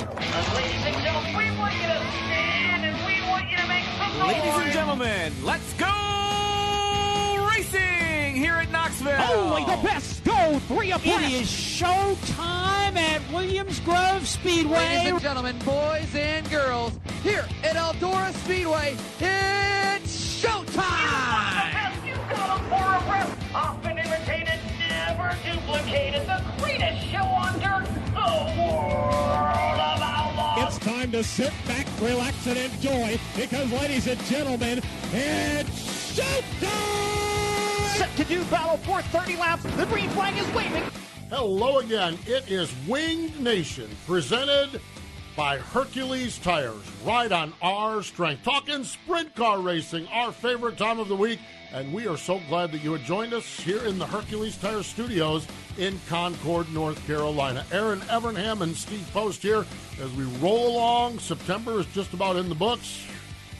Ladies and gentlemen, we want you to stand and we want you to make some noise. Ladies and gentlemen, let's go racing here at Knoxville. Only the best go three abreast. It is showtime at Williams Grove Speedway. Ladies and gentlemen, boys and girls, here at Eldora Speedway, it's showtime! You got them for a breath. Often imitated, never duplicated. The greatest show on dirt. The world of outlaws. It's time to sit back, relax, and enjoy because, ladies and gentlemen, it's showtime! Set to do battle for 30 laps. The green flag is waving. Hello again. It is Winged Nation presented by Hercules Tires. Right on our strength. Talking sprint car racing, our favorite time of the week. And we are so glad that you had joined us here in the Hercules Tire Studios in Concord, North Carolina. Erin Evernham and Steve Post here as we roll along. September is just about in the books.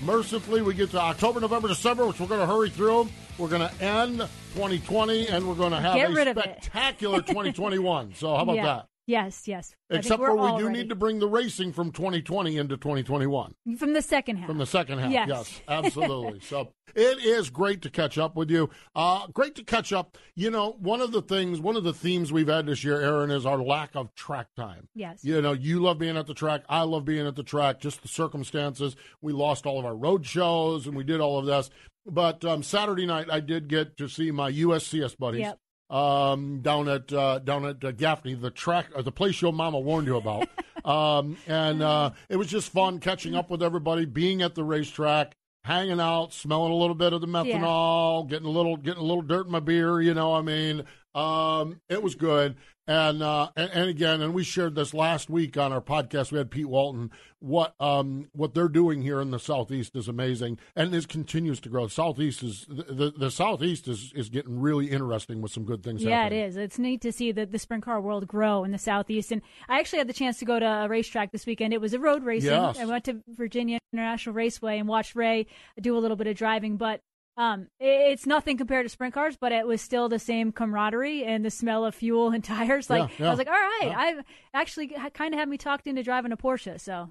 Mercifully, we get to October, November, December, which we're going to hurry through. We're going to end 2020 and we're going to have Get a rid of it. spectacular 2021. So, how about Yeah. that? Yes, yes. I Except for we do ready. need to bring the racing from 2020 into 2021. from the second half. From the second half, Yes. yes, absolutely. so it is great to catch up with you. Uh, great to catch up. You know, one of the things, one of the themes we've had this year, Erin, is our lack of track time. Yes. You know, you love being at the track. I love being at the track. Just the circumstances. We lost all of our road shows and we did all of this. But um, Saturday night, I did get to see my USCS buddies. Yep. Um, down at uh, down at uh, Gaffney, the track, uh, the place your mama warned you about, um, and uh, it was just fun catching up with everybody, being at the racetrack, hanging out, smelling a little bit of the methanol, getting a little getting a little dirt in my beer. You know, I mean, um, it was good. And, uh, and again, and we shared this last week on our podcast. We had Pete Walton. What um what they're doing here in the southeast is amazing, and this continues to grow. Southeast is the the, the southeast is is getting really interesting with some good things. Happening. Yeah, happening. it is. It's neat to see the, the sprint car world grow in the southeast. And I actually had the chance to go to a racetrack this weekend. It was a road racing. Yes. I went to Virginia International Raceway and watched Ray do a little bit of driving, but. Um, it's nothing compared to sprint cars, but it was still the same camaraderie and the smell of fuel and tires. Like Yeah, yeah. I was like, all right, Yeah. I actually kind of had me talked into driving a Porsche. So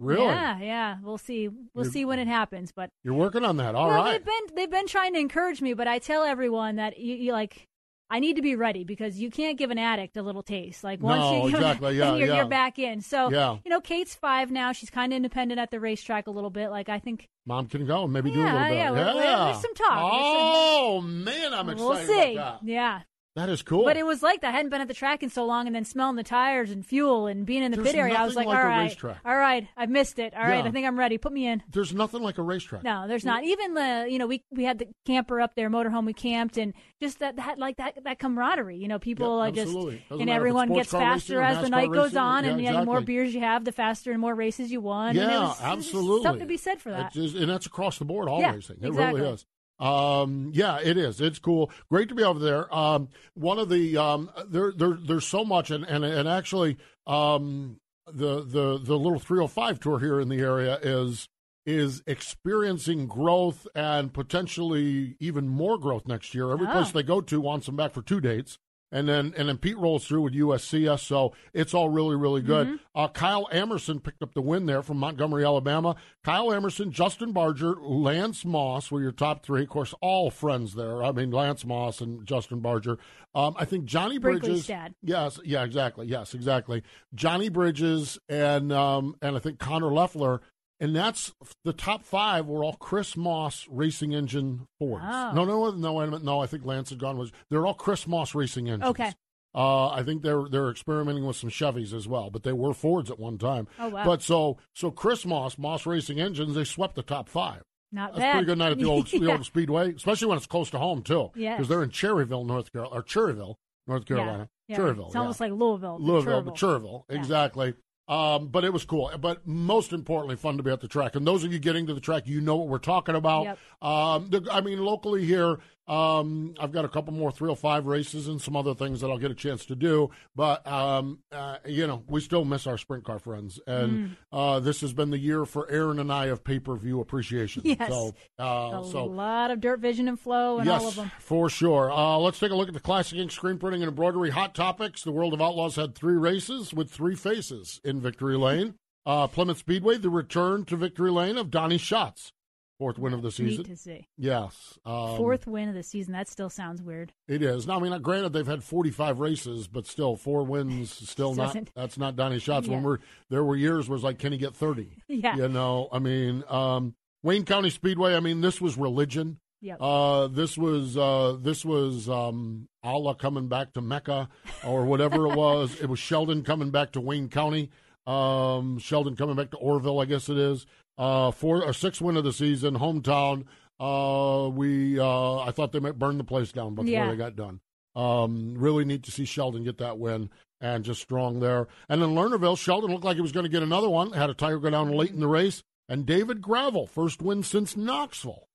Really? yeah, yeah, we'll see. We'll You're- see when it happens. But You're working on that. All well, right. they've been they've been trying to encourage me, but I tell everyone that you, you like I need to be ready because you can't give an addict a little taste. Like once No, you exactly. it, Yeah, then you're, yeah. you're back in. So Yeah. you know, Kate's five now. She's kind of independent at the racetrack a little bit. Like I think Mom can go and maybe do a little bit. yeah, yeah. there's some talk. There's some- Oh man, I'm excited we'll see. about that. Yeah. That is cool. But it was like that. I hadn't been at the track in so long, and then smelling the tires and fuel and being in the There's pit area, I was like, like all right, racetrack. all right, I've missed it. All right, Yeah. I think I'm ready. Put me in. There's nothing like a racetrack. No, there's not. Even the you know we we had the camper up there, motorhome. We camped and just that that like that that camaraderie. You know, people Yeah, are just and matter if it's everyone gets faster as the night goes on, Yeah, and yeah, the more beers you have, the faster and more races you won. Yeah, was- absolutely. something to be said for that. It's just- and that's across the board, all Yeah, racing. It exactly. really is. Um, yeah, it is. It's cool. Great to be over there. Um, one of the um, there there there's so much, and and and actually, um, the the the little 305 tour here in the area is is experiencing growth and potentially even more growth next year. Every Oh. place they go to wants them back for two dates. And then and then Pete rolls through with USCS, so it's all really really good. Mm-hmm. Uh, Kyle Emerson picked up the win there from Montgomery, Alabama. Kyle Emerson, Justin Barger, Lance Moss were your top three. Of course, all friends there. I mean, Lance Moss and Justin Barger. Um, I think Johnny Bridges. Yes, yeah, exactly. Yes, exactly. Johnny Bridges and um, and I think Connor Leffler, and that's the top five were all Chris Moss racing engine Fords. Oh. No, no, no, wait a minute. No, I think Lance had gone was they're all Chris Moss racing engines. Okay. Uh, I think they're they're experimenting with some Chevys as well, but they were Fords at one time. Oh, wow. But so so Chris Moss, Moss Racing Engines, they swept the top five. Not That's a bad. pretty good night at the old the old Speedway, especially when it's close to home too. Yes. because they're in Cherryville, North Carolina, or Cherryville, North Carolina. Yeah. Cherryville. It's yeah. almost like Louisville. Louisville, but Cherville, Yeah. exactly. Um, but it was cool. But most importantly, fun to be at the track. And those of you getting to the track, you know what we're talking about. Yep. Um, the, I mean, locally here, um, I've got a couple more 305 races and some other things that I'll get a chance to do. But, um, uh, you know, we still miss our sprint car friends. And Mm. uh, this has been the year for Erin and I of pay per view appreciation. Yes. So, uh, a so lot of dirt vision and flow and yes, all of them. for sure. Uh, let's take a look at the Classic Ink screen printing and embroidery hot topics. The World of Outlaws had three races with three faces in Victory Lane. Uh, Plymouth Speedway, the return to Victory Lane of Donny Schatz, fourth win of the season. Neat to see. Yes, um, Fourth win of the season. That still sounds weird. It is. Now, I mean, granted, they've had 45 races, but still, four wins, still not. That's not Donny Schatz. When we're there were years where it's like, can he get 30? Yeah. You know, I mean, um, Wayne County Speedway. I mean, this was religion. Yep. Uh, this was uh, this was um, Allah coming back to Mecca or whatever it was. it was Sheldon coming back to Wayne County. Um, Sheldon coming back to Orrville, I guess it is. Uh, four or six win of the season, hometown. Uh, we uh, I thought they might burn the place down before Yeah. they got done. Um, really neat to see Sheldon get that win and just strong there. And in Lernerville, Sheldon looked like he was going to get another one. Had a tire go down late in the race. And David Gravel, first win since Knoxville,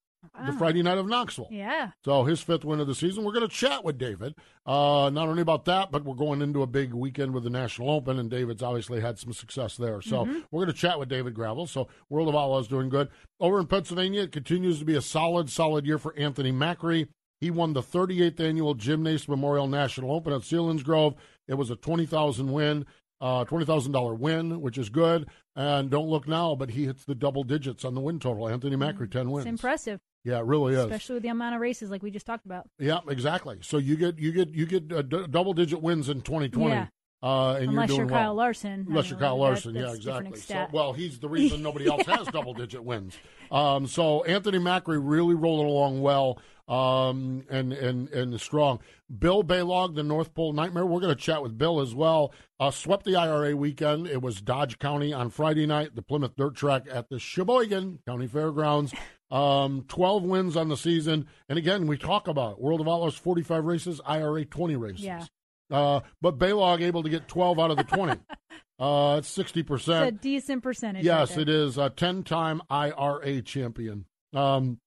the Friday night of Knoxville. Yeah. So his fifth win of the season. We're going to chat with David. Uh, not only about that, but we're going into a big weekend with the National Open, and David's obviously had some success there. So Mm-hmm. we're going to chat with David Gravel. So World of Outlaws doing good over in Pennsylvania. It continues to be a solid, solid year for Anthony Macri. He won the 38th annual Jim Nace Memorial National Open at Selinsgrove. It was a 20,000 win. Uh, twenty thousand dollar win, which is good, and don't look now, but he hits the double digits on the win total. Anthony Macri, ten wins. It's impressive, Yeah, it really is. especially with the amount of races like we just talked about. Yeah, exactly. So you get you get you get uh, d- double digit wins in 2020. Yeah. Uh, and Unless you're you're Kyle well. Larson. Unless you're Kyle Larson, yeah, exactly. So, well, he's the reason nobody else has double digit wins. Um, so Anthony Macri really rolling along well um, and and and strong. Bill Balog, the North Pole Nightmare. We're going to chat with Bill as well. Uh, swept the IRA weekend. It was Dodge County on Friday night. The Plymouth Dirt Track at the Sheboygan County Fairgrounds. Um, Twelve wins on the season. And again, we talk about. World of Outlaws, forty-five races. IRA, twenty races. Yeah. Uh, but Balog able to get 12 out of the 20. uh, it's 60%. It's a decent percentage. yes, right it is a 10 time IRA champion. Um,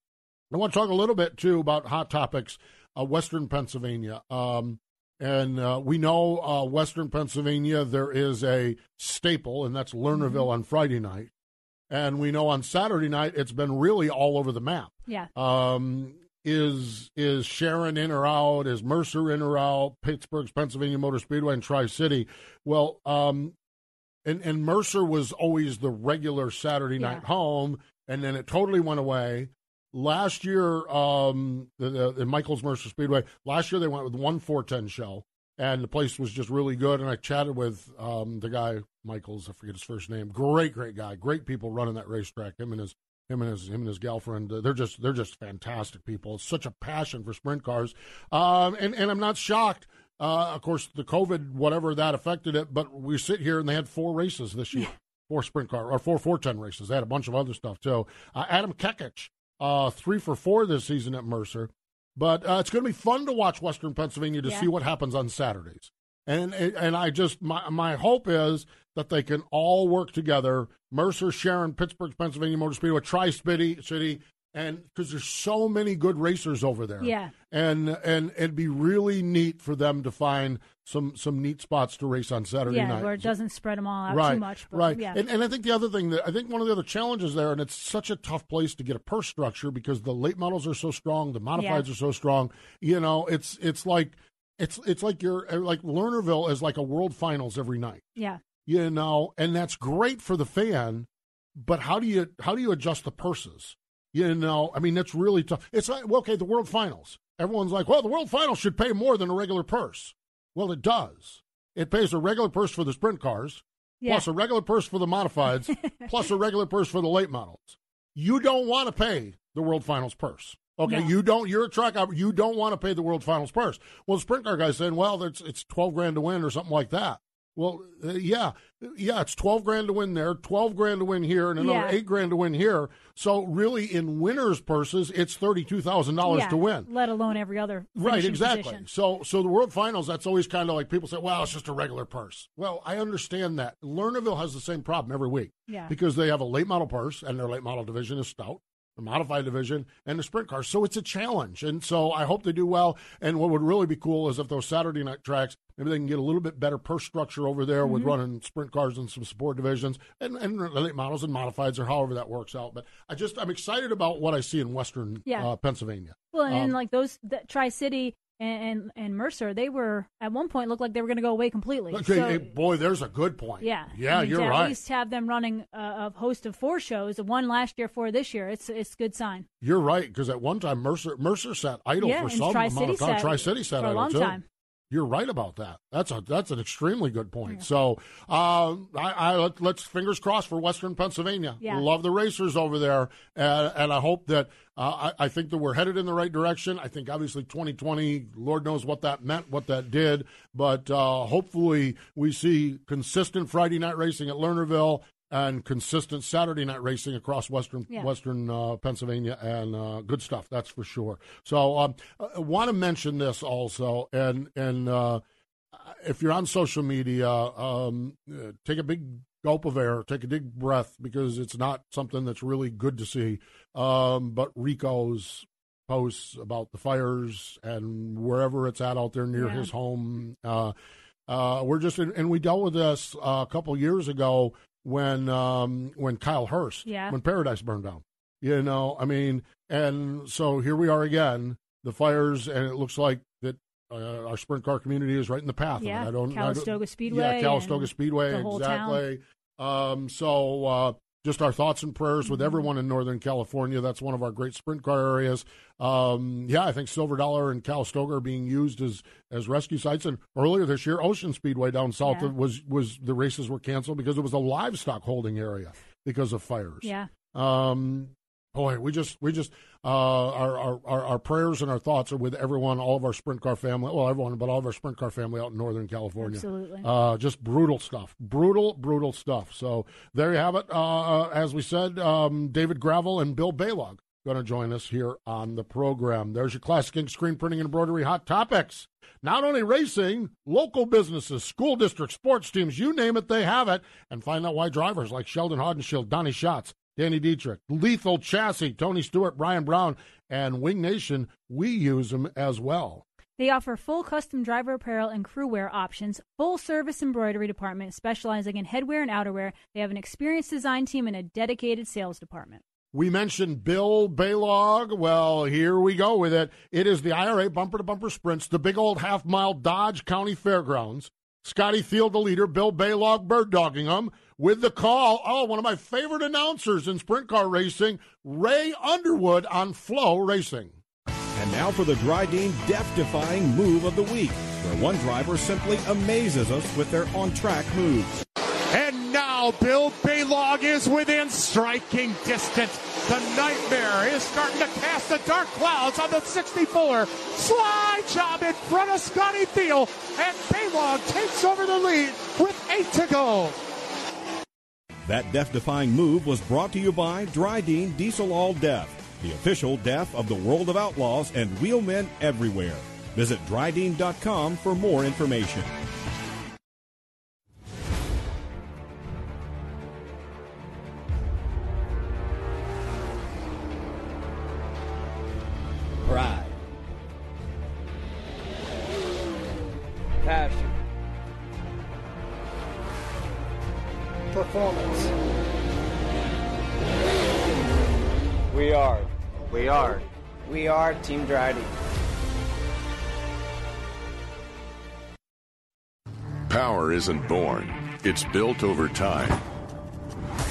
I want to talk a little bit, too, about hot topics, uh, Western Pennsylvania. Um, and uh, we know uh, Western Pennsylvania, there is a staple, and that's Lernerville on Friday night. And we know on Saturday night, it's been really all over the map. Yeah. Um, is is Sharon in or out? Is Mercer in or out? Pittsburgh's Pennsylvania Motor Speedway and Tri City. Well, um, and and Mercer was always the regular Saturday night Yeah. home, and then it totally went away. Last year, um, the, the, Michaels Mercer Speedway. Last year they went with one four ten shell, and the place was just really good. And I chatted with um, the guy Michaels. I forget his first name. Great, great guy. Great people running that racetrack. Him and his him and his him and his girlfriend. uh, They're just they're just fantastic people. It's such a passion for sprint cars, um, and and I'm not shocked. Uh, of course, the COVID whatever that affected it, but we sit here and they had four races this year, four sprint car or four four ten races. They had a bunch of other stuff too. Uh, Adam Kekich, uh, three for four this season at Mercer, but uh, it's going to be fun to watch Western Pennsylvania to Yeah. see what happens on Saturdays. And and I just my my hope is that they can all work together. Mercer, Sharon, Pittsburgh, Pennsylvania Motor Speedway, Tri City, City, and because there's so many good racers over there. Yeah. and and it'd be really neat for them to find some some neat spots to race on Saturday yeah, night. where it doesn't spread them all out right, too much. But, right. Yeah. And, and I think the other thing that I think one of the other challenges there, and it's such a tough place to get a purse structure because the late models are so strong, the modifieds Yeah. are so strong. You know, it's it's like it's it's like you're uh, like Lernerville is like a world finals every night. yeah. You know, and that's great for the fan, but how do you how do you adjust the purses? You know, I mean that's really tough. It's like well, okay, the world finals. Everyone's like, well, the world finals should pay more than a regular purse. Well, it does. It pays a regular purse for the sprint cars, Yeah. plus a regular purse for the modifieds, plus a regular purse for the late models. You don't want to pay the World Finals purse. Okay, No. you don't. You're a truck. You don't want to pay the World Finals purse. Well, the sprint car guy's saying, well, it's it's twelve grand to win or something like that. Well, uh, yeah, yeah, it's twelve grand to win there, twelve grand to win here, and another Yeah. eight grand to win here. So really, in winners' purses, it's thirty two thousand dollars to win. Let alone every other Right, exactly. position. So, so the World Finals, that's always kind of like people say, "Well, it's just a regular purse." Well, I understand that. Lernerville has the same problem every week Yeah. because they have a late model purse, and their late model division is stout, the modified division, and the sprint cars. So it's a challenge, and so I hope they do well. And what would really be cool is if those Saturday night tracks, maybe they can get a little bit better purse structure over there with Mhm. running sprint cars and some support divisions, and and late models and modifieds, or however that works out. But I just I'm excited about what I see in Western Yeah. uh, Pennsylvania. Well, and Um, like those Tri City and, and and Mercer, they were at one point looked like they were going to go away completely. Okay, So- hey, boy, there's a good point. Yeah, yeah, I mean, you're to right. At least have them running a, a host of four shows, one last year, four this year. It's it's a good sign. You're right because at one time Mercer Mercer sat idle Yeah, for some Tri-City amount of time. Tri City sat for a idle long too. time. You're right about that. That's a that's an extremely good point. So, um, I, I let, let's fingers crossed for Western Pennsylvania. Yeah. Love the racers over there, and, and I hope that uh, I, I think that we're headed in the right direction. I think obviously 2020, Lord knows what that meant, what that did, but uh, hopefully we see consistent Friday night racing at Lernerville and consistent Saturday night racing across Western Yeah. Western uh, Pennsylvania, and uh, good stuff. That's for sure. So, um, I want to mention this also, and and uh, if you're on social media, um, uh, take a big gulp of air, take a big breath, because it's not something that's really good to see. Um, but Rico's posts about the fires and wherever it's at out there near Yeah. his home. Uh, uh, we're just, and we dealt with this uh, a couple years ago when um, when Kyle Hirst, Yeah. when Paradise burned down. You know, I mean, and so here we are again, the fires, and it looks like that uh, our sprint car community is right in the path. Yeah, of it. I don't, I don't- Calistoga Speedway Yeah, Calistoga Speedway, the whole town. exactly. Um, so uh, just our thoughts and prayers Mm-hmm. with everyone in Northern California. That's one of our great sprint car areas. Um, yeah, I think Silver Dollar and Calistoga are being used as as rescue sites. And earlier this year, Ocean Speedway down south Yeah. was was the races were canceled because it was a livestock holding area because of fires. Yeah. Um, boy, we just we just uh, our, our our our prayers and our thoughts are with everyone, all of our sprint car family. Well, everyone, but all of our sprint car family out in Northern California. Absolutely. Uh, just brutal stuff, brutal, brutal stuff. So there you have it. Uh, as we said, um, David Gravel and Bill Balog going to join us here on the program. There's your Classic Ink screen printing and embroidery hot topics. Not only racing, local businesses, school districts, sports teams, you name it, they have it. And find out why drivers like Sheldon Haudenschild, Donny Schatz, Danny Dietrich, Lethal Chassis, Tony Stewart, Brian Brown, and Wing Nation, we use them as well. They offer full custom driver apparel and crew wear options, full service embroidery department specializing in headwear and outerwear. They have an experienced design team and a dedicated sales department. We mentioned Bill Balog. Well, here we go with it. It is the IRA bumper to bumper sprints, the big old half mile Dodge County Fairgrounds. Scotty Thiel, the leader, Bill Balog bird dogging them with the call. Oh, one of my favorite announcers in sprint car racing, Ray Underwood on FloRacing. And now for the Drydene death-defying move of the week, where one driver simply amazes us with their on-track moves. Now Bill Balog is within striking distance. The nightmare is starting to cast the dark clouds on the 64. Slide job in front of Scotty Thiel, and Balog takes over the lead with eight to go. That death-defying move was brought to you by Drydene Diesel All Death, the official death of the world of outlaws and wheelmen everywhere. Visit Drydene.com for more information. pride, passion, performance. We are. We are. We are Team Driving. Power isn't born, it's built over time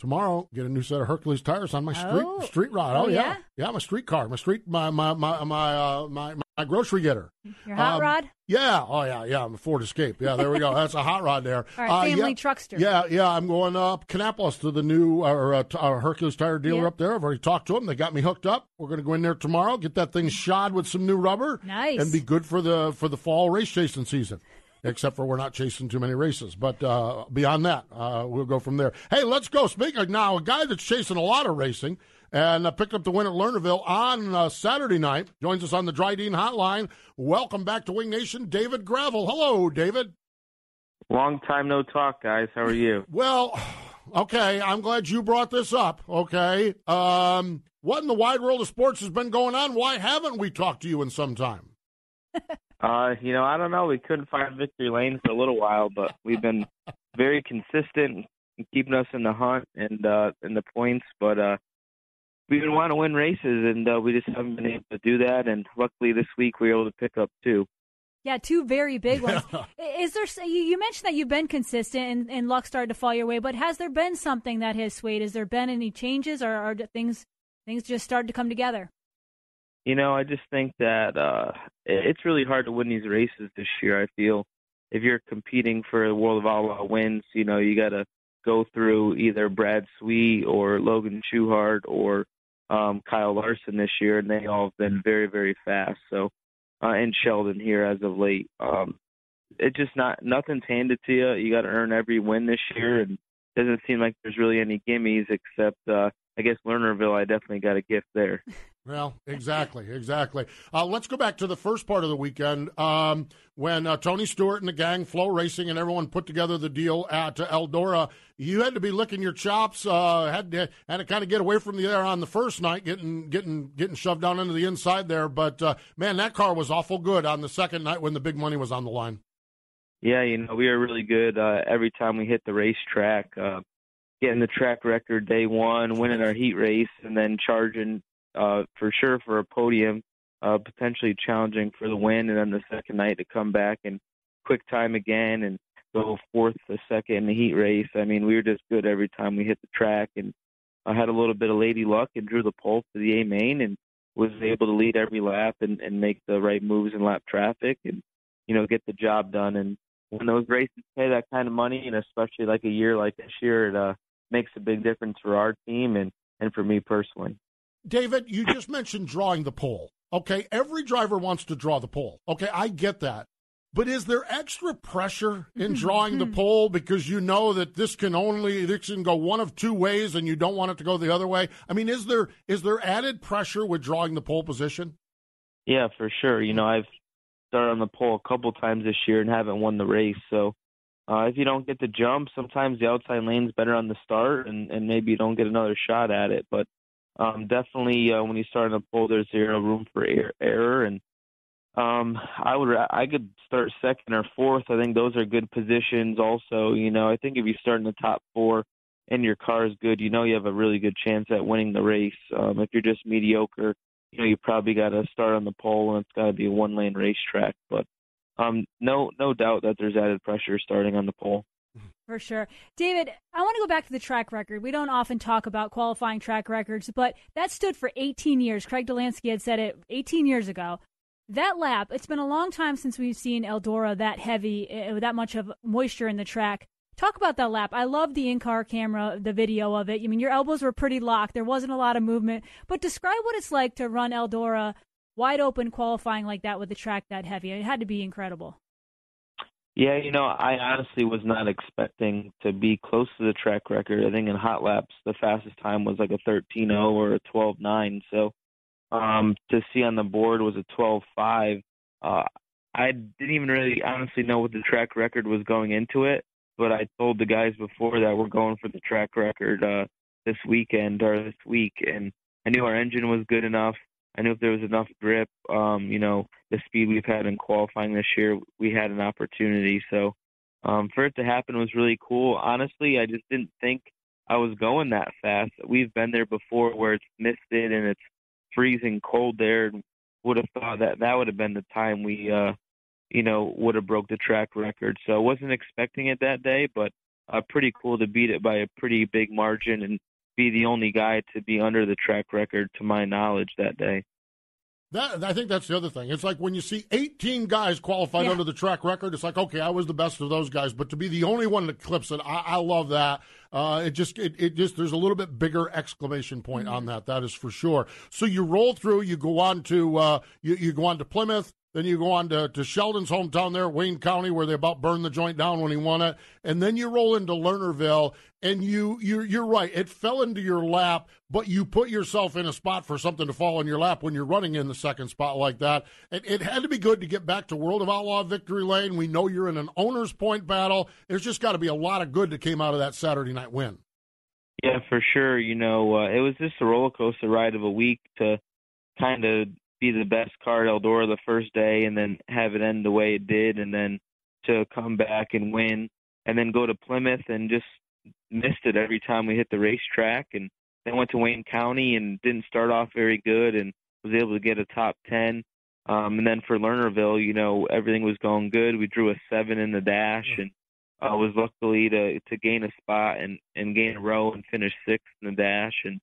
tomorrow, get a new set of Hercules tires on my street Oh. street rod. Oh, Oh, yeah. yeah? yeah, my street car, my street, my my my my uh, my, my grocery getter. Your hot Um, rod? Yeah. Oh yeah, yeah. I'm a Ford Escape. Yeah, there we go. That's a hot rod there. All right, Uh, family yeah, truckster. Yeah, yeah. I'm going up Kannapolis to the new uh, uh, uh, Hercules tire dealer Yeah. up there. I've already talked to them. They got me hooked up. We're going to go in there tomorrow, get that thing shod with some new rubber, Nice. and be good for the for the fall race chasing season. Except for we're not chasing too many races, but uh, beyond that, uh, we'll go from there. Hey, let's go. Speaking of now, a guy that's chasing a lot of racing and uh, picked up the win at Lernerville on uh, Saturday night joins us on the Drydene Hotline. Welcome back to Wing Nation, David Gravel. Hello, David. Long time no talk, guys. How are you? Well, okay, I'm glad you brought this up. Okay, um, what in the wide world of sports has been going on? Why haven't we talked to you in some time? Uh, you know, I don't know. We couldn't find victory lane for a little while, but we've been very consistent in keeping us in the hunt and uh in the points. But uh we've been wanting to win races, and uh, we just haven't been able to do that. And luckily, this week we were able to pick up two. Yeah, two very big ones. Is there? You you mentioned that you've been consistent and, and luck started to fall your way, but has there been something that has swayed? Has there been any changes, or are things things just started to come together? You know, I just think that uh it- it's really hard to win these races this year. I feel if you're competing for the World of Outlaw wins, you know, you got to go through either Brad Sweet or Logan Schuchart or um Kyle Larson this year, and they all have been very, very fast. So, uh, and Sheldon here as of late. Um, it just not nothing's handed to you. You got to earn every win this year, and doesn't seem like there's really any gimmies except uh, I guess Lernerville. I definitely got a gift there. Well, exactly, exactly. Uh, let's go back to the first part of the weekend um, when uh, Tony Stewart and the gang, FloRacing, and everyone put together the deal at uh, Eldora. You had to be licking your chops, uh, had to had to kind of get away from the air on the first night, getting getting getting shoved down into the inside there. But uh, man, that car was awful good on the second night when the big money was on the line. Yeah, you know, we were really good uh, every time we hit the racetrack, getting the track record day one, winning our heat race, and then charging uh, for sure for a podium, uh, potentially challenging for the win, and then the second night to come back and quick time again and go fourth, the second in the heat race. I mean, we were just good every time we hit the track, and I had a little bit of lady luck and drew the pole for the A main and was able to lead every lap and, and make the right moves in lap traffic and you know get the job done. And when those races pay that kind of money, and especially like a year like this year, it uh, makes a big difference for our team and and for me personally. David, you just mentioned drawing the pole. Okay, every driver wants to draw the pole. Okay, I get that. But is there extra pressure in drawing the pole because you know that this can only this can go one of two ways and you don't want it to go the other way? I mean, is there is there added pressure with drawing the pole position? Yeah, for sure. You know, I've started on the pole a couple times this year and haven't won the race. So uh, if you don't get the jump, sometimes the outside lane's better on the start, and, and maybe you don't get another shot at it. But um, definitely, uh, when you start on the pole, there's zero room for er- error. And um, I would I could start second or fourth. I think those are good positions. Also, you know, I think if you start in the top four and your car is good, you know you have a really good chance at winning the race. Um, if you're just mediocre, you know you probably got to start on the pole and it's got to be a one lane racetrack. But um, no no doubt that there's added pressure starting on the pole. For sure. David, I want to go back to the track record. We don't often talk about qualifying track records, but that stood for 18 years. Craig Dollansky had said it 18 years ago. That lap, it's been a long time since we've seen Eldora that heavy, uh, that much of moisture in the track. Talk about that lap. I love the in-car camera, the video of it. I mean, your elbows were pretty locked. There wasn't a lot of movement. But describe what it's like to run Eldora wide open qualifying like that with the track that heavy. It had to be incredible. Yeah, you know, I honestly was not expecting to be close to the track record. I think in hot laps, the fastest time was like a 13.0 or a 12.9. So um, to see on the board was a 12.5. Uh, I didn't even really honestly know what the track record was going into it, but I told the guys before that we're going for the track record uh, this weekend or this week, and I knew our engine was good enough. I knew if there was enough grip, um, you know, the speed we've had in qualifying this year, we had an opportunity. So um, for it to happen was really cool. Honestly, I just didn't think I was going that fast. We've been there before where it's misted and it's freezing cold there. Would have thought that that would have been the time we, uh, you know, would have broke the track record. So I wasn't expecting it that day, but uh, pretty cool to beat it by a pretty big margin and be the only guy to be under the track record to my knowledge that day. That, I think that's the other thing. It's like when you see 18 guys qualified Yeah. under the track record, it's like, okay, I was the best of those guys, but to be the only one that clips it, I, I love that. Uh, it just, it, it just, there's a little bit bigger exclamation point on that. That is for sure. So you roll through, you go on to, uh, you, you go on to Plymouth, then you go on to, to Sheldon's hometown there, Wayne County, where they about burned the joint down when he won it, and then you roll into Lernerville, and you you're you're right. It fell into your lap, but you put yourself in a spot for something to fall in your lap when you're running in the second spot like that. And it had to be good to get back to World of Outlaw victory lane. We know you're in an owner's point battle. There's just got to be a lot of good that came out of that Saturday night win. Yeah, for sure. You know, uh, it was just a roller coaster ride of a week to kind of be the best car at Eldora the first day and then have it end the way it did and then to come back and win and then go to Plymouth and just missed it every time we hit the racetrack and then went to Wayne County and didn't start off very good and was able to get a top 10. Um, and then for Lernerville, you know, everything was going good. We drew a seven in the dash and uh, was luckily to to gain a spot and and gain a row and finish sixth in the dash and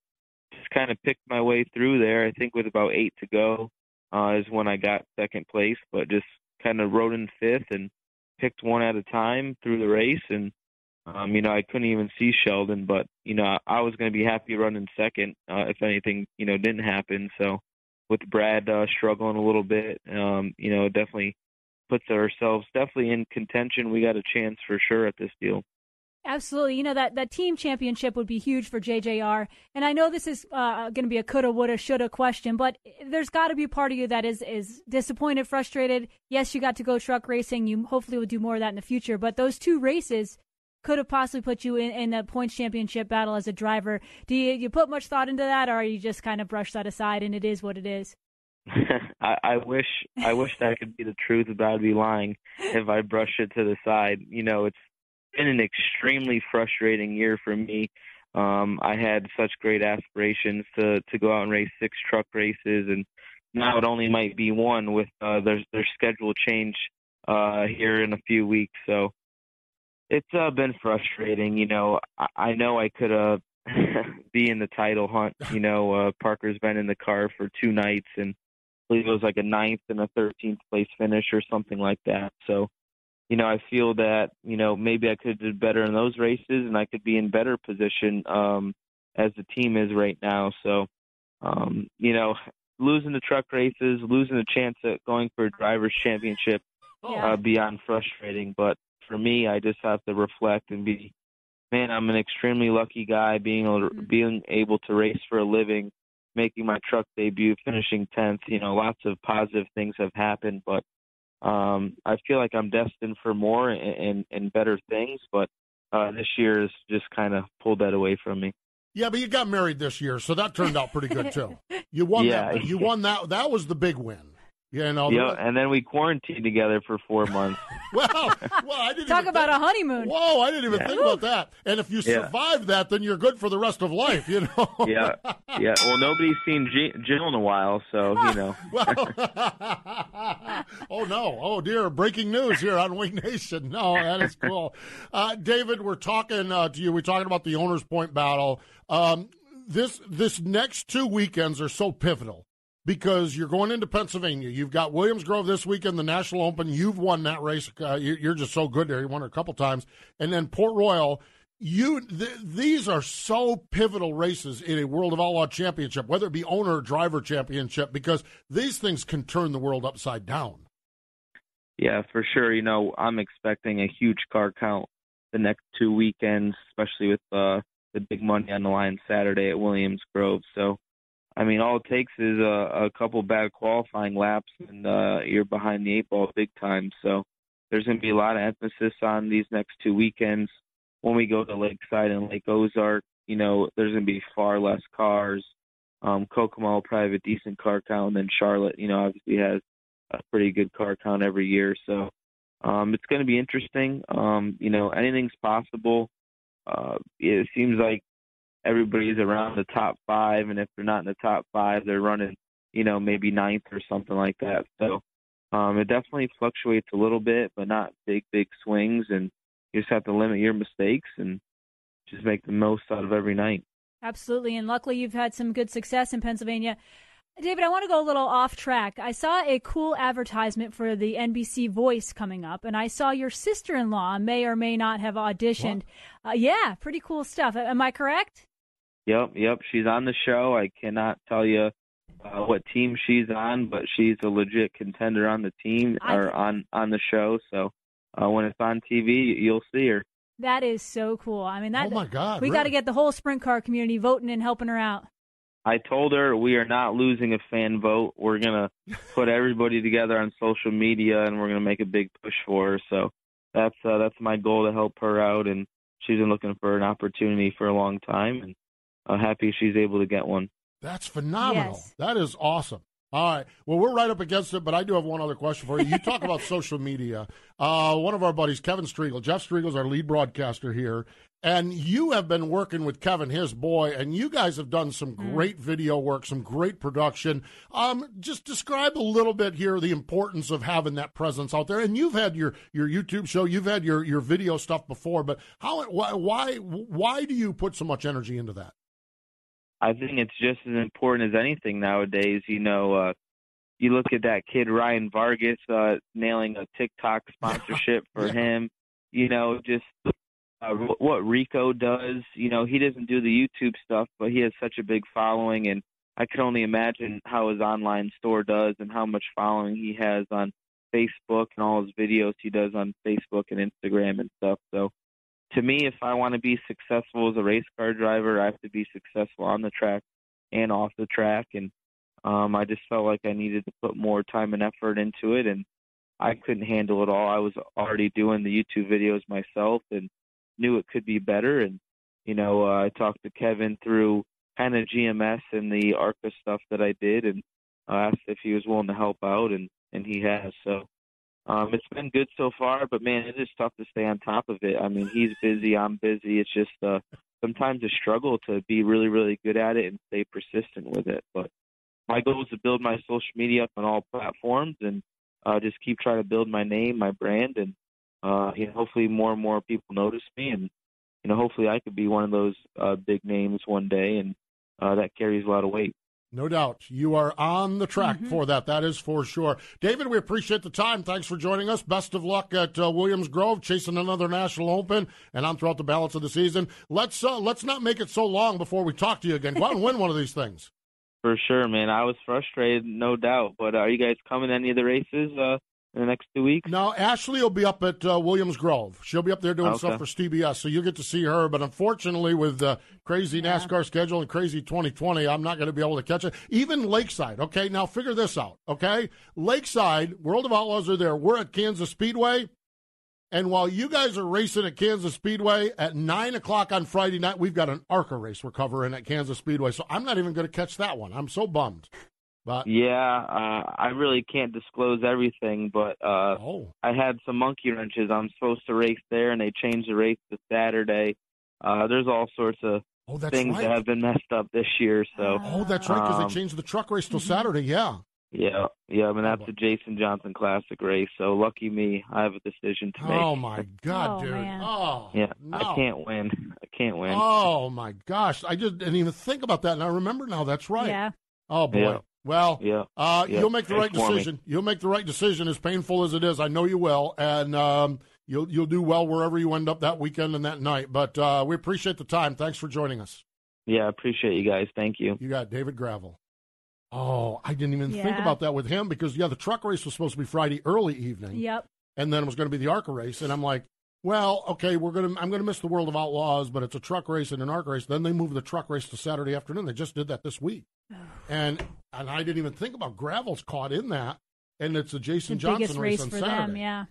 just kind of picked my way through there. I think with about eight to go uh, is when I got second place, but just kind of rode in fifth and picked one at a time through the race. And um, you know, I couldn't even see Sheldon, but you know, I, was going to be happy running second uh, if anything, you know, didn't happen. So with Brad uh, struggling a little bit, um, you know, definitely puts ourselves definitely in contention. We got a chance for sure at this deal. Absolutely. You know, that, that team championship would be huge for JJR. And I know this is uh, going to be a coulda, woulda, shoulda question, but there's got to be part of you that is, is disappointed, frustrated. Yes, you got to go truck racing. You hopefully will do more of that in the future. But those two races could have possibly put you in, in the points championship battle as a driver. Do you, you put much thought into that, or you just kind of brush that aside and it is what it is? I, I wish I wish that could be the truth, but I'd be lying if I brushed it to the side. You know, it's been an extremely frustrating year for me. Um, I had such great aspirations to to go out and race six truck races, and now it only might be one with uh, their their schedule change uh, here in a few weeks. So it's uh, been frustrating. You know, I, I know I could uh, be in the title hunt. You know, uh, Parker's been in the car for two nights, and I believe it was like a ninth and a thirteenth place finish or something like that. So, you know, I feel that you know maybe I could have did better in those races, and I could be in better position um, as the team is right now. So, um, you know, losing the truck races, losing the chance at going for a drivers' championship, uh, beyond frustrating. But for me, I just have to reflect and be, man, I'm an extremely lucky guy being able to, being able to race for a living, making my truck debut, finishing tenth. You know, lots of positive things have happened, but um, I feel like I'm destined for more and and, and better things. But uh, this year has just kind of pulled that away from me. Yeah, but you got married this year, so that turned out pretty good too. You won Yeah. that. You won that. That was the big win. You know. the- Yeah, and then we quarantined together for four months. well, well, I didn't Talk even about think- a honeymoon. Whoa, I didn't even Yeah. think about that. And if you Yeah. survive that, then you're good for the rest of life. You know. yeah, yeah. Well, nobody's seen G- Jill in a while, so you know. well, oh no! Oh dear! Breaking news here on Wing Nation. No, that is cool. Uh, David, we're talking uh, to you. We're talking about the owners' point battle. Um, this this next two weekends are so pivotal because you're going into Pennsylvania. You've got Williams Grove this weekend, the National Open. You've won that race. Uh, you- you're just so good there. You won it a couple times, and then Port Royal. You th- these are so pivotal races in a World of Outlaw Championship, whether it be owner or driver championship, because these things can turn the world upside down. Yeah, for sure. You know, I'm expecting a huge car count the next two weekends, especially with uh, the big money on the line Saturday at Williams Grove. So, I mean, all it takes is a, a couple bad qualifying laps, and uh, you're behind the eight ball big time. So, there's going to be a lot of emphasis on these next two weekends. When we go to Lakeside and Lake Ozark, you know, there's going to be far less cars. Um, Kokomo will probably have a decent car count, and then Charlotte, you know, obviously has a pretty good car count every year. So um, it's going to be interesting. Um, you know, anything's possible. Uh, it seems like everybody's around the top five, and if they're not in the top five, they're running, you know, maybe ninth or something like that. So um, it definitely fluctuates a little bit, but not big, big swings. And you just have to limit your mistakes and just make the most out of every night. Absolutely. And luckily, you've had some good success in Pennsylvania. David, I want to go a little off track. I saw a cool advertisement for the NBC Voice coming up, and I saw your sister in law may or may not have auditioned. Uh, yeah, pretty cool stuff. Am I correct? Yep, yep. She's on the show. I cannot tell you uh, what team she's on, but she's a legit contender on the team or on on the show. So uh, when it's on TV, you'll see her. That is so cool. I mean, that. Oh my God! We really? got to get the whole sprint car community voting and helping her out. I told her we are not losing a fan vote. We're gonna put everybody together on social media, and we're gonna make a big push for her. So that's uh, that's my goal to help her out, and she's been looking for an opportunity for a long time, and I'm happy she's able to get one. That's phenomenal. Yes. That is awesome. All right. Well, we're right up against it, but I do have one other question for you. You talk about social media. Uh, one of our buddies, Kevin Striegle, Jeff Striegle is our lead broadcaster here, and you have been working with Kevin, his boy, and you guys have done some great video work, some great production. Um, just describe a little bit here the importance of having that presence out there. And you've had your, your YouTube show, you've had your, your video stuff before, but how why why why do you put so much energy into that? I think it's just as important as anything nowadays. You know, uh, you look at that kid Ryan Vargas uh, nailing a TikTok sponsorship for Yeah. him. You know, just uh, what Rico does. You know, he doesn't do the YouTube stuff, but he has such a big following, and I can only imagine how his online store does and how much following he has on Facebook and all his videos he does on Facebook and Instagram and stuff. So to me, if I want to be successful as a race car driver, I have to be successful on the track and off the track. And um, I just felt like I needed to put more time and effort into it, and I couldn't handle it all. I was already doing the YouTube videos myself and knew it could be better. And you know, uh, I talked to Kevin through kind of GMS and the ARCA stuff that I did, and uh, asked if he was willing to help out, and and he has. So um, it's been good so far, but man, it is tough to stay on top of it. I mean, he's busy, I'm busy. It's just uh, sometimes a struggle to be really, really good at it and stay persistent with it. But my goal is to build my social media up on all platforms and uh, just keep trying to build my name, my brand, and uh, you know, hopefully more and more people notice me, and you know, hopefully I could be one of those uh, big names one day, and uh, that carries a lot of weight. No doubt. You are on the track for that. That is for sure. David, we appreciate the time. Thanks for joining us. Best of luck at uh, Williams Grove, chasing another national open, and on throughout the balance of the season. Let's uh, let's not make it so long before we talk to you again. Go out and win one of these things. For sure, man. I was frustrated, no doubt. But are you guys coming to any of the races uh, in the next two weeks? Now, Ashley will be up at uh, Williams Grove. She'll be up there doing Okay. stuff for CBS, so you'll get to see her. But unfortunately, with the crazy NASCAR schedule and crazy 2020, I'm not going to be able to catch it. Even Lakeside. Okay, now figure this out. Okay, Lakeside, World of Outlaws are there. We're at Kansas Speedway. And while you guys are racing at Kansas Speedway at 9 o'clock on Friday night, we've got an ARCA race we're covering at Kansas Speedway. So I'm not even going to catch that one. I'm so bummed. But Yeah, uh, I really can't disclose everything, but uh, Oh. I had some monkey wrenches. I'm supposed to race there, and they changed the race to Saturday. Uh, there's all sorts of Oh, things right. that have been messed up this year. So oh, that's right, because um, they changed the truck race till Saturday. Yeah. Yeah, yeah. I mean that's the Jason Johnson Classic race. So lucky me, I have a decision to make. Oh my God, Oh, dude! man. Oh, Yeah, no. I can't win. I can't win. Oh my gosh, I just didn't even think about that, and I remember now. That's right. Yeah. Oh boy. Yeah. Well, Yeah. uh, Yeah. you'll make the right Thanks for me. decision. You'll make the right decision, as painful as it is. I know you will, and um, you'll you'll do well wherever you end up that weekend and that night. But uh, we appreciate the time. Thanks for joining us. Yeah, I appreciate you guys. Thank you. You got David Gravel. Oh, I didn't even think about that with him because yeah, the truck race was supposed to be Friday early evening. Yep. and then it was going to be the ARCA race, and I'm like, well, okay, we're gonna I'm gonna miss the World of Outlaws, but it's a truck race and an ARCA race. Then they moved the truck race to Saturday afternoon. They just did that this week, and and I didn't even think about gravel's caught in that, and it's a Jason the Johnson biggest race race on for Saturday. them, yeah.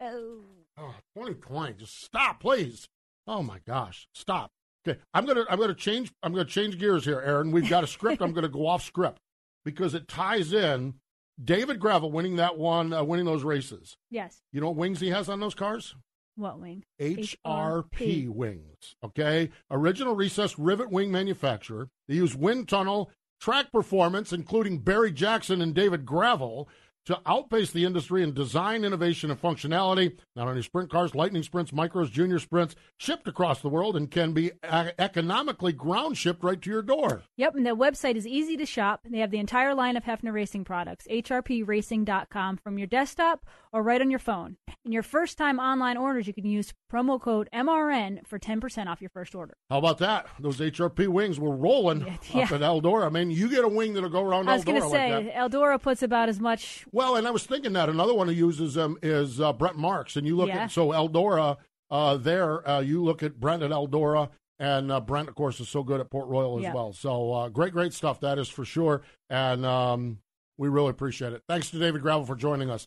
Oh. Oh, 2020, just stop, please. Oh my gosh, stop. Okay, I'm gonna I'm gonna change I'm gonna change gears here, Erin. We've got a script. I'm gonna go off script because it ties in. David Gravel winning that one, uh, winning those races. Yes. You know what wings he has on those cars? What wing? HRP wings. Okay, original recessed rivet wing manufacturer. They use wind tunnel track performance, including Barry Jackson and David Gravel, to outpace the industry in design, innovation, and functionality. Not only sprint cars, lightning sprints, micros, junior sprints, shipped across the world and can be economically ground shipped right to your door. Yep, and the website is easy to shop. They have the entire line of Hefner Racing products, hrpracing.com, from your desktop or right on your phone. And your first time online orders, you can use promo code MRN for 10% off your first order. How about that? Those HRP wings were rolling Yeah. up at Eldora. I mean, you get a wing that'll go around I was Eldora going to say, that. Eldora puts about as much. Well, and I was thinking that another one who uses them is uh, Brent Marks, and you look Yeah. at so Eldora uh, there. Uh, you look at Brent at Eldora, and uh, Brent, of course, is so good at Port Royal as well. So uh, great, great stuff. That is for sure, and um, we really appreciate it. Thanks to David Gravel for joining us.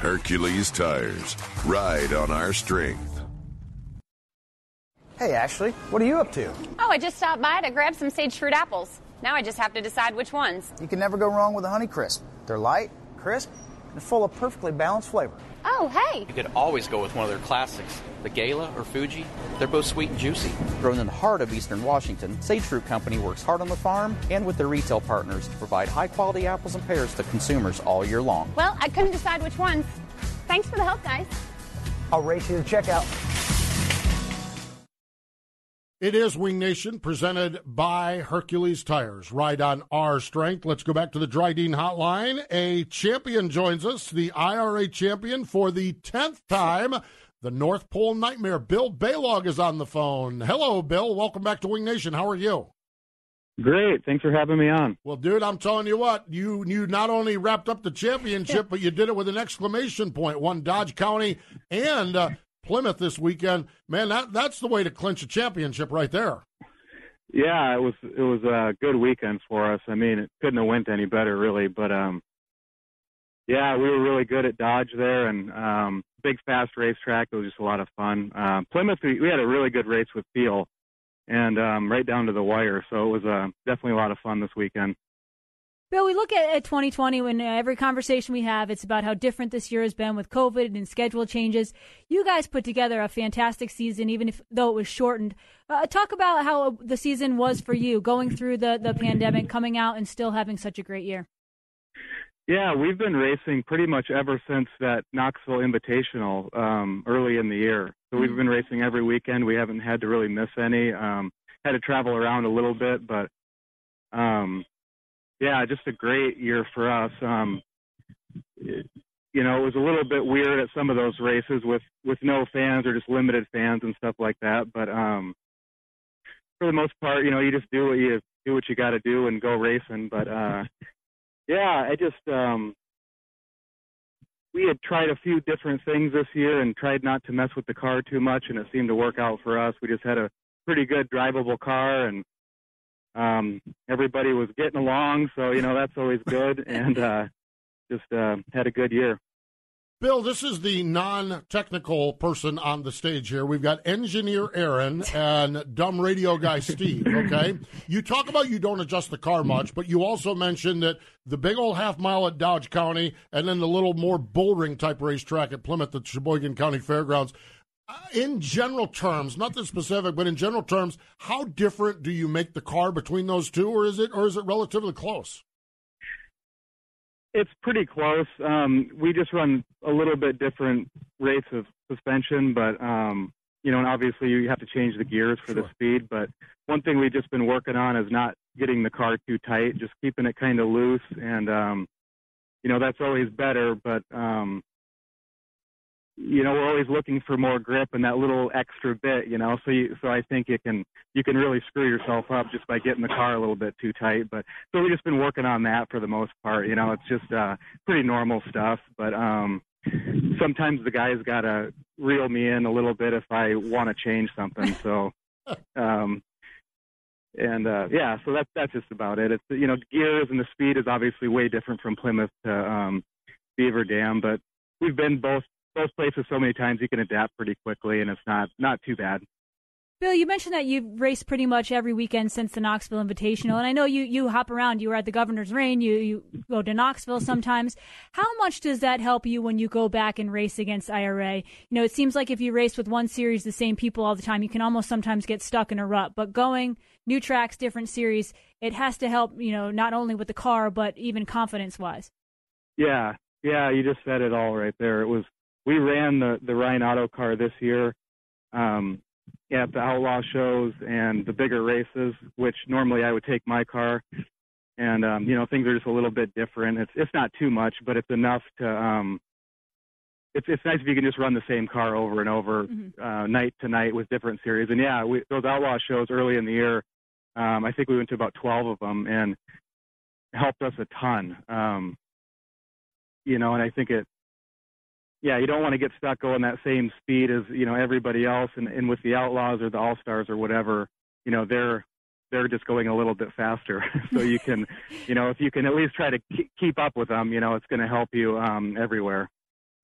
Hercules Tires. Ride on our strength. Hey, Ashley, what are you up to? Oh, I just stopped by to grab some sage fruit apples. Now I just have to decide which ones. You can never go wrong with a Honey Crisp. They're light, crisp, and full of perfectly balanced flavor. Oh, hey! You could always go with one of their classics, the Gala or Fuji. They're both sweet and juicy. Grown in the heart of eastern Washington, Sage Fruit Company works hard on the farm and with their retail partners to provide high quality apples and pears to consumers all year long. Well, I couldn't decide which ones. Thanks for the help, guys. I'll race you to checkout. It is Wing Nation presented by Hercules Tires. Ride on our strength. Let's go back to the Drydene hotline. A champion joins us, the IRA champion for the 10th time. The North Pole Nightmare. Bill Balog is on the phone. Hello, Bill. Welcome back to Wing Nation. How are you? Great. Thanks for having me on. Well, dude, I'm telling you what, you you not only wrapped up the championship, but you did it with an exclamation point. Won Dodge County and uh, Plymouth this weekend. Man, that that's the way to clinch a championship right there. Yeah, it was it was a good weekend for us. I mean, it couldn't have went any better, really. But um, yeah, we were really good at Dodge there, and um, big fast racetrack. It was just a lot of fun. Um, Plymouth, we, we had a really good race with Peel, and um, right down to the wire. So it was uh, definitely a lot of fun this weekend. Bill, we look at, at 2020 when uh, every conversation we have, it's about how different this year has been with COVID and schedule changes. You guys put together a fantastic season, even if though it was shortened. Uh, talk about how the season was for you, going through the, the pandemic, coming out, and still having such a great year. Yeah, we've been racing pretty much ever since that Knoxville Invitational um, early in the year. So we've been racing every weekend. We haven't had to really miss any. Um, had to travel around a little bit, but um, yeah, just a great year for us. Um, it, you know, it was a little bit weird at some of those races with with no fans or just limited fans and stuff like that. But um, for the most part, you know, you just do what you do what you got to do and go racing. But uh, yeah, I just um, we had tried a few different things this year and tried not to mess with the car too much, and it seemed to work out for us. We just had a pretty good drivable car and um everybody was getting along so you know that's always good and uh just uh had a good year Bill, this is the non technical person on the stage here. We've got engineer Erin and dumb radio guy Steve, okay? You talk about you don't adjust the car much, but you also mentioned that the big old half mile at Dodge County and then the little more bullring type racetrack at Plymouth at Sheboygan County Fairgrounds. Uh, In general terms, not nothing specific, but in general terms, how different do you make the car between those two, or is it, or is it relatively close? It's pretty close. Um, we just run a little bit different rates of suspension, but um, you know, and obviously you have to change the gears for the speed. But one thing we've just been working on is not getting the car too tight, just keeping it kind of loose, and um, you know that's always better. But um, you know, we're always looking for more grip and that little extra bit, you know. So you, so I think you can you can really screw yourself up just by getting the car a little bit too tight. But so we've just been working on that for the most part. You know, it's just uh, pretty normal stuff. But um, sometimes the guys gotta reel me in a little bit if I want to change something. So, um, and uh, yeah, so that's that's just about it. It's you know, gears and the speed is obviously way different from Plymouth to um, Beaver Dam, but we've been both both places so many times you can adapt pretty quickly, and it's not not too bad. Bill, you mentioned that you've raced pretty much every weekend since the Knoxville Invitational, and I know you, you hop around. You were at the Governor's Reign. You you go to Knoxville sometimes. How much does that help you when you go back and race against IRA? You know, it seems like if you race with one series, the same people all the time, you can almost sometimes get stuck in a rut. But going new tracks, different series, it has to help. You know, not only with the car, but even confidence wise. Yeah, yeah, you just said it all right there. It was we ran the the Ryan Auto car this year um, at the Outlaw shows and the bigger races, which normally I would take my car. And um, you know things are just a little bit different. It's it's not too much, but it's enough to. Um, it's it's nice if you can just run the same car over and over, mm-hmm. uh, night to night with different series. And yeah, we, those Outlaw shows early in the year, um, I think we went to about 12 of them and helped us a ton. Um, you know, and I think it yeah, you don't want to get stuck going that same speed as you know everybody else, and, and with the Outlaws or the All Stars or whatever, you know they're they're just going a little bit faster. so you can, you know, if you can at least try to keep up with them, you know, it's going to help you um, everywhere.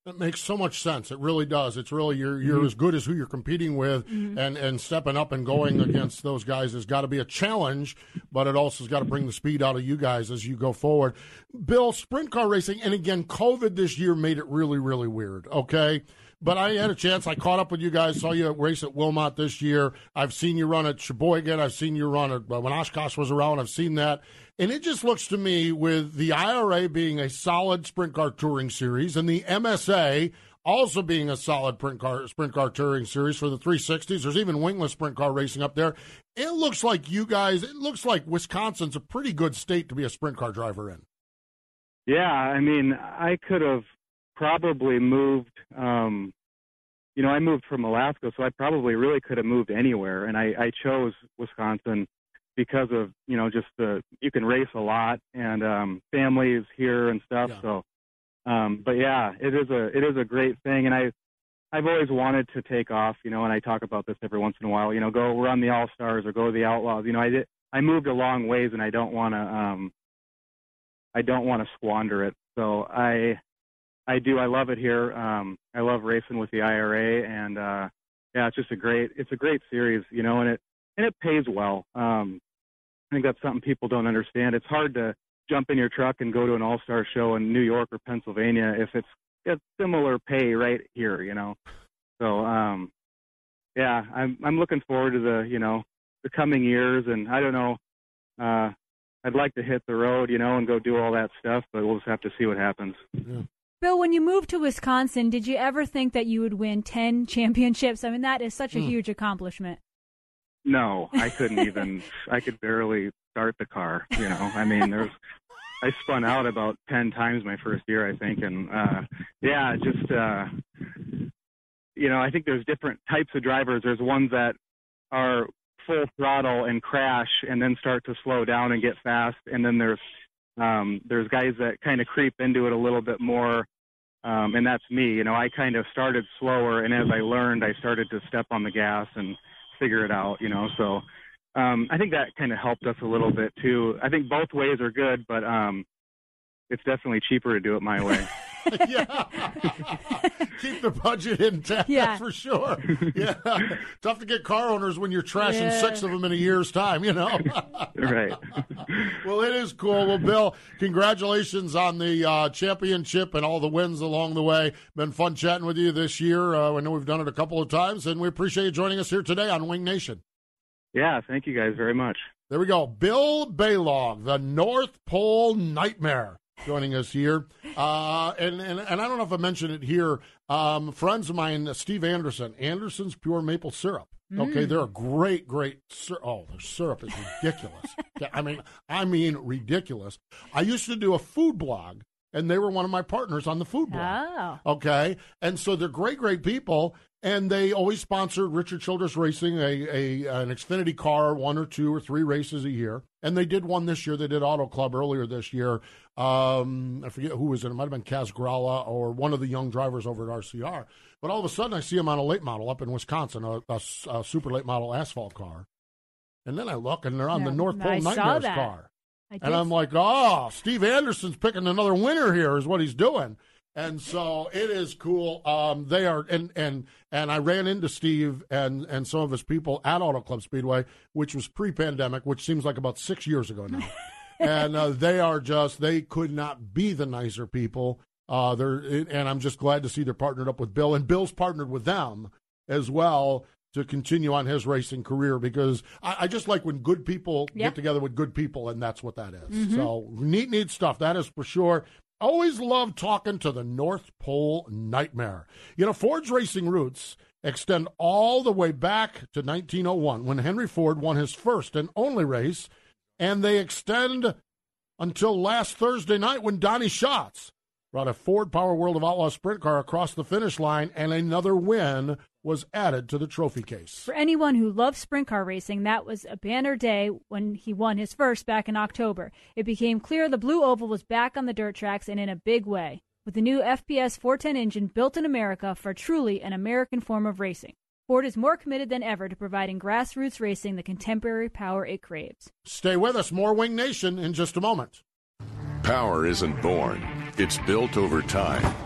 That makes so much sense. It really does. It's really you're you're mm-hmm. as good as who you're competing with, mm-hmm. and and stepping up and going against those guys has got to be a challenge, but it also has got to bring the speed out of you guys as you go forward. Bill, sprint car racing, and again, COVID this year made it really really weird. Okay. But I had a chance. I caught up with you guys. Saw you race at Wilmot this year. I've seen you run at Sheboygan. I've seen you run at uh, when Oshkosh was around. I've seen that. And it just looks to me, with the IRA being a solid sprint car touring series and the MSA also being a solid sprint car, sprint car touring series for the 360s, there's even wingless sprint car racing up there. It looks like you guys, it looks like Wisconsin's a pretty good state to be a sprint car driver in. Yeah, I mean, I could have probably moved. Um, you know, I moved from Alaska, so I probably really could have moved anywhere, and I, I chose Wisconsin because of you know just the you can race a lot and um families here and stuff yeah. so um but yeah it is a it is a great thing and i i've always wanted to take off you know and i talk about this every once in a while you know go run the all stars or go to the outlaws you know i did i moved a long ways and i don't want to um i don't want to squander it so i i do i love it here um i love racing with the ira and uh yeah it's just a great it's a great series you know and it and it pays well um I think that's something people don't understand. It's hard to jump in your truck and go to an all star show in New York or Pennsylvania if it's it's similar pay right here, you know. So um yeah, I'm I'm looking forward to the, you know, the coming years and I don't know, uh I'd like to hit the road, you know, and go do all that stuff, but we'll just have to see what happens. Yeah. Bill, when you moved to Wisconsin, did you ever think that you would win 10 championships? I mean, that is such a mm. huge accomplishment. No, I couldn't even. I could barely start the car. You know, I mean, there's. I spun out about ten times my first year, I think, and uh, yeah, just uh, you know, I think there's different types of drivers. There's ones that are full throttle and crash, and then start to slow down and get fast, and then there's um, there's guys that kind of creep into it a little bit more, um, and that's me. You know, I kind of started slower, and as I learned, I started to step on the gas and figure it out, you know. So um, I think that kind of helped us a little bit too. I think both ways are good, but um, it's definitely cheaper to do it my way. yeah. Keep the budget intact, yeah. for sure. Yeah. Tough to get car owners when you're trashing yeah. six of them in a year's time, you know? right. well, it is cool. Well, Bill, congratulations on the uh, championship and all the wins along the way. Been fun chatting with you this year. Uh, I know we've done it a couple of times, and we appreciate you joining us here today on Wing Nation. Yeah, thank you guys very much. There we go. Bill Balog, the North Pole Nightmare. Joining us here. Uh, and, and and I don't know if I mentioned it here. Um, friends of mine, Steve Anderson, Anderson's Pure Maple Syrup. Okay, Mm. they're a great, great. Oh, their syrup is ridiculous. I mean, I mean ridiculous. I used to do a food blog, and they were one of my partners on the food blog. Oh. Okay, and so they're great, great people, and they always sponsored Richard Childress Racing, a, a an Xfinity car, one or two or three races a year, and they did one this year. They did Auto Club earlier this year. Um, I forget who was it. It might have been Kaz Grala or one of the young drivers over at RCR. But all of a sudden, I see him on a late model up in Wisconsin, a super late model asphalt car, and then I look, and they're on the North Pole I Nightmares car. And I'm like, oh, Steve Anderson's picking another winner here, is what he's doing. And so it is cool. Um, they are, and and and I ran into Steve and and some of his people at Auto Club Speedway, which was pre-pandemic, which seems like about six years ago now. and uh, they are just they could not be the nicer people. Uh, they're and I'm just glad to see they're partnered up with Bill, and Bill's partnered with them as well to continue on his racing career because I, I just like when good people Yeah. get together with good people, and that's what that is. Mhm. So neat, neat stuff. That is for sure. Always love talking to the North Pole Nightmare. You know, Ford's racing roots extend all the way back to 1901 when Henry Ford won his first and only race, and they extend until last Thursday night when Donny Schatz brought a Ford Power World of Outlaws sprint car across the finish line, and another win was added to the trophy case. For anyone who loves sprint car racing, that was a banner day when he won his first back in October. It became clear the Blue Oval was back on the dirt tracks and in a big way, with the new FPS 410 engine built in America for truly an American form of racing. Ford is more committed than ever to providing grassroots racing the contemporary power it craves. Stay with us, more Wing Nation in just a moment. Power isn't born, it's built over time.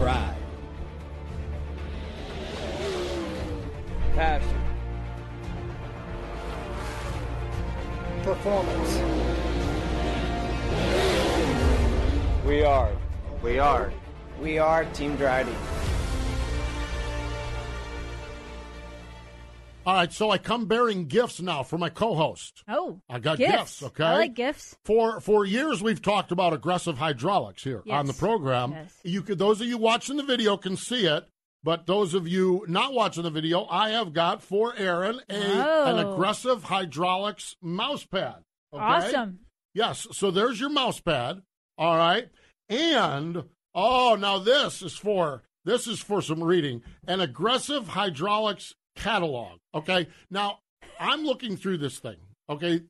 Pride. Passion. Performance. We are. We are. We are Team Drydene. All right, so I come bearing gifts now for my co-host. Oh, I got gifts. gifts. okay, I like gifts. For for years, we've talked about aggressive hydraulics here on the program. Yes. You could those of you watching the video can see it, but those of you not watching the video, I have got for Erin a an Oh. aggressive hydraulics mouse pad. Okay? Awesome. Yes. So there's your mouse pad. All right. And oh, now this is for this is for some reading. An aggressive hydraulics catalog. Okay. Now I'm looking through this thing. Okay.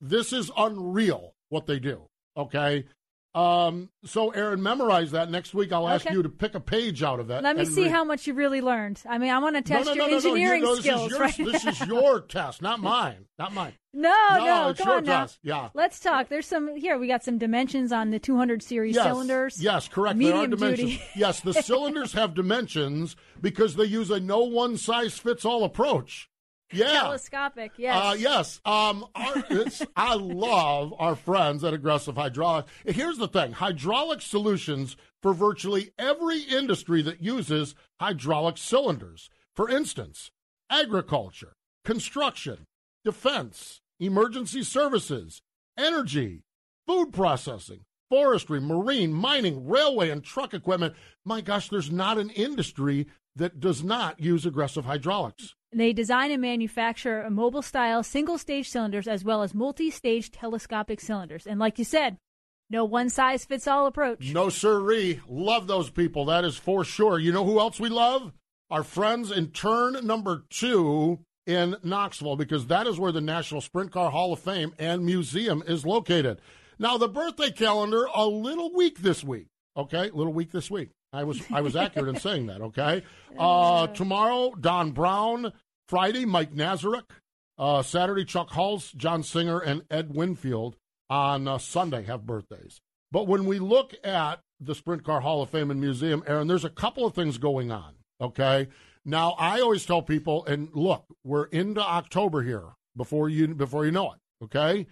This is unreal what they do. Okay. Um, so Erin, memorize that. Next week I'll ask Okay. you to pick a page out of that. Let me see read. how much you really learned. I mean, I want to test no, your no. You- engineering this skills is your, right This is your test, not mine. Not mine. No, No, no, it's come your on now. test. Yeah. Let's talk. There's some here. We got some dimensions on the 200 series yes, cylinders. Yes, correct. Medium there are dimensions. duty. yes, the cylinders have dimensions because they use a no one size fits all approach. Yeah. Telescopic. Yes. Uh, yes. Um, our, I love our friends at Aggressive Hydraulics. Here's the thing hydraulic solutions for virtually every industry that uses hydraulic cylinders. For instance, agriculture, construction, defense, emergency services, energy, food processing, forestry, marine, mining, railway, and truck equipment. My gosh, there's not an industry that does not use aggressive hydraulics. They design and manufacture mobile style single stage cylinders as well as multi stage telescopic cylinders. And like you said, no one size fits all approach. No sirree. Love those people. That is for sure. You know who else we love? Our friends in turn number two in Knoxville, because that is where the National Sprint Car Hall of Fame and Museum is located. Now, the birthday calendar, a little weak this week. Okay, a little weak this week. I was I was accurate in saying that. Okay, uh, tomorrow Don Brown, Friday Mike Nazaruk, Uh, Saturday, Chuck Hulse, John Singer, and Ed Winfield on uh, Sunday have birthdays. But when we look at the Sprint Car Hall of Fame and Museum, Erin, there's a couple of things going on. Okay. Now, I always tell people, and look, we're into October here before you before you know it. Okay.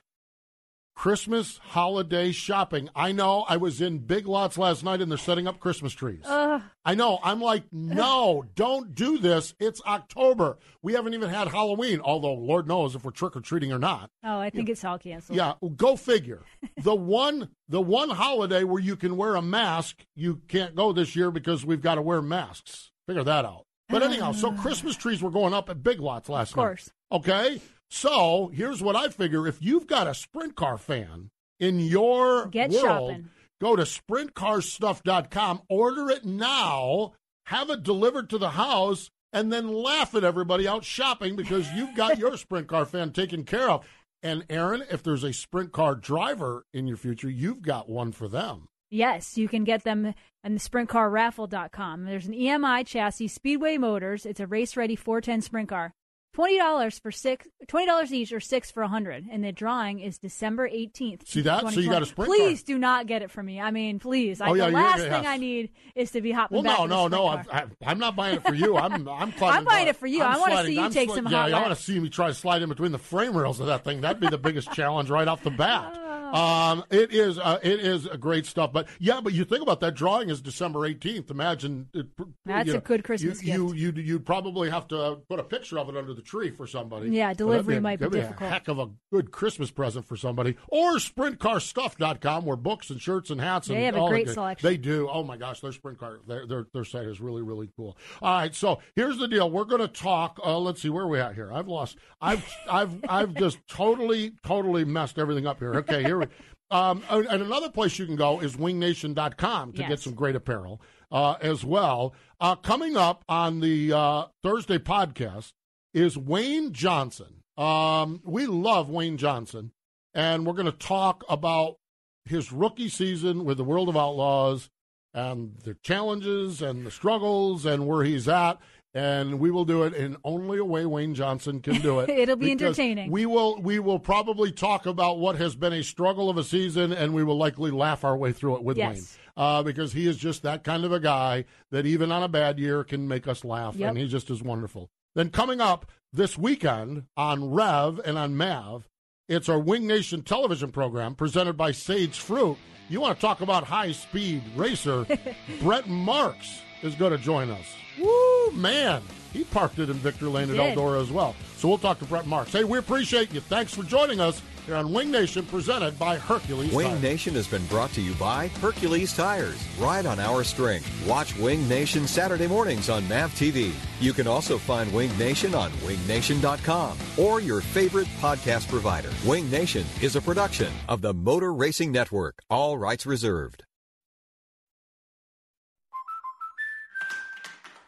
Christmas holiday shopping. I know I was in Big Lots last night and they're setting up Christmas trees. Ugh. I know. I'm like, no, don't do this. It's October. We haven't even had Halloween, although Lord knows if we're trick or treating or not. Oh, I think it's all canceled. Yeah, go figure. the one the one holiday where you can wear a mask, you can't go this year because we've got to wear masks. Figure that out. But anyhow, so Christmas trees were going up at Big Lots last night. Of course. night. Okay? So, here's what I figure if you've got a sprint car fan in your Get world, shopping. go to sprintcarstuff.com, order it now, have it delivered to the house, and then laugh at everybody out shopping because you've got your sprint car fan taken care of. And Erin, if there's a sprint car driver in your future, you've got one for them. Yes, you can get them on the sprintcarraffle.com. There's an EMI chassis, Speedway Motors. It's a race ready 410 sprint car. Twenty dollars for six, twenty dollars each, or six for a hundred. And the drawing is December eighteenth. See that? So you got a sprint. Please do not get it from me. I mean, please. Oh, I, Oh, yeah, the last yeah. thing I need is to be hopping Well, back. no, no, no. I'm, I- I'm not buying it for you. I'm, I'm. I'm buying it for you. I'm I wanna see you I'm take sli- some Yeah, hot I want to see me try to slide in between the frame rails of that thing. That'd be the biggest challenge right off the bat. Um, it is, uh, it is a great stuff. But yeah, but you think about that drawing is December 18th. Imagine it, That's you a good Christmas you, You, you, you'd probably have to put a picture of it under the tree for somebody. Yeah, So delivery might be that'd difficult. A heck of a good Christmas present for somebody. Or sprintcarstuff.com where books and shirts and hats and They have a the great selection. They do. Oh my gosh, their sprint car, their their, their site is really really cool. All right, so here's the deal. We're going to talk. Uh, let's see where are we at here. I've lost. I've I've I've just totally totally messed everything up here. Okay, here Um, and another place you can go is wingnation.com to get some great apparel uh, as well. Uh, coming up on the uh, Thursday podcast is Wayne Johnson. Um, we love Wayne Johnson, and we're going to talk about his rookie season with the World of Outlaws and the challenges and the struggles and where he's at. And we will do it in only a way Wayne Johnson can do it. It'll be entertaining. We will we will probably talk about what has been a struggle of a season, and we will likely laugh our way through it with Yes. Wayne. Uh, because he is just that kind of a guy that even on a bad year can make us laugh, Yep. and he just is wonderful. Then coming up this weekend on Rev and on Mav, it's our Wing Nation television program presented by Sage Fruit. You want to talk about high speed racer? Brent Marks is going to join us. Woo, Oh, man. He parked it in Victor Lane at did. Eldora as well. So we'll talk to Brent Marks. Hey, we appreciate you. Thanks for joining us here on Wing Nation presented by Hercules. Wing Tires. Nation has been brought to you by Hercules Tires. Ride on our strength. Watch Wing Nation Saturday mornings on MAV TV. You can also find Wing Nation on wingnation.com or your favorite podcast provider. Wing Nation is a production of the Motor Racing Network. All rights reserved.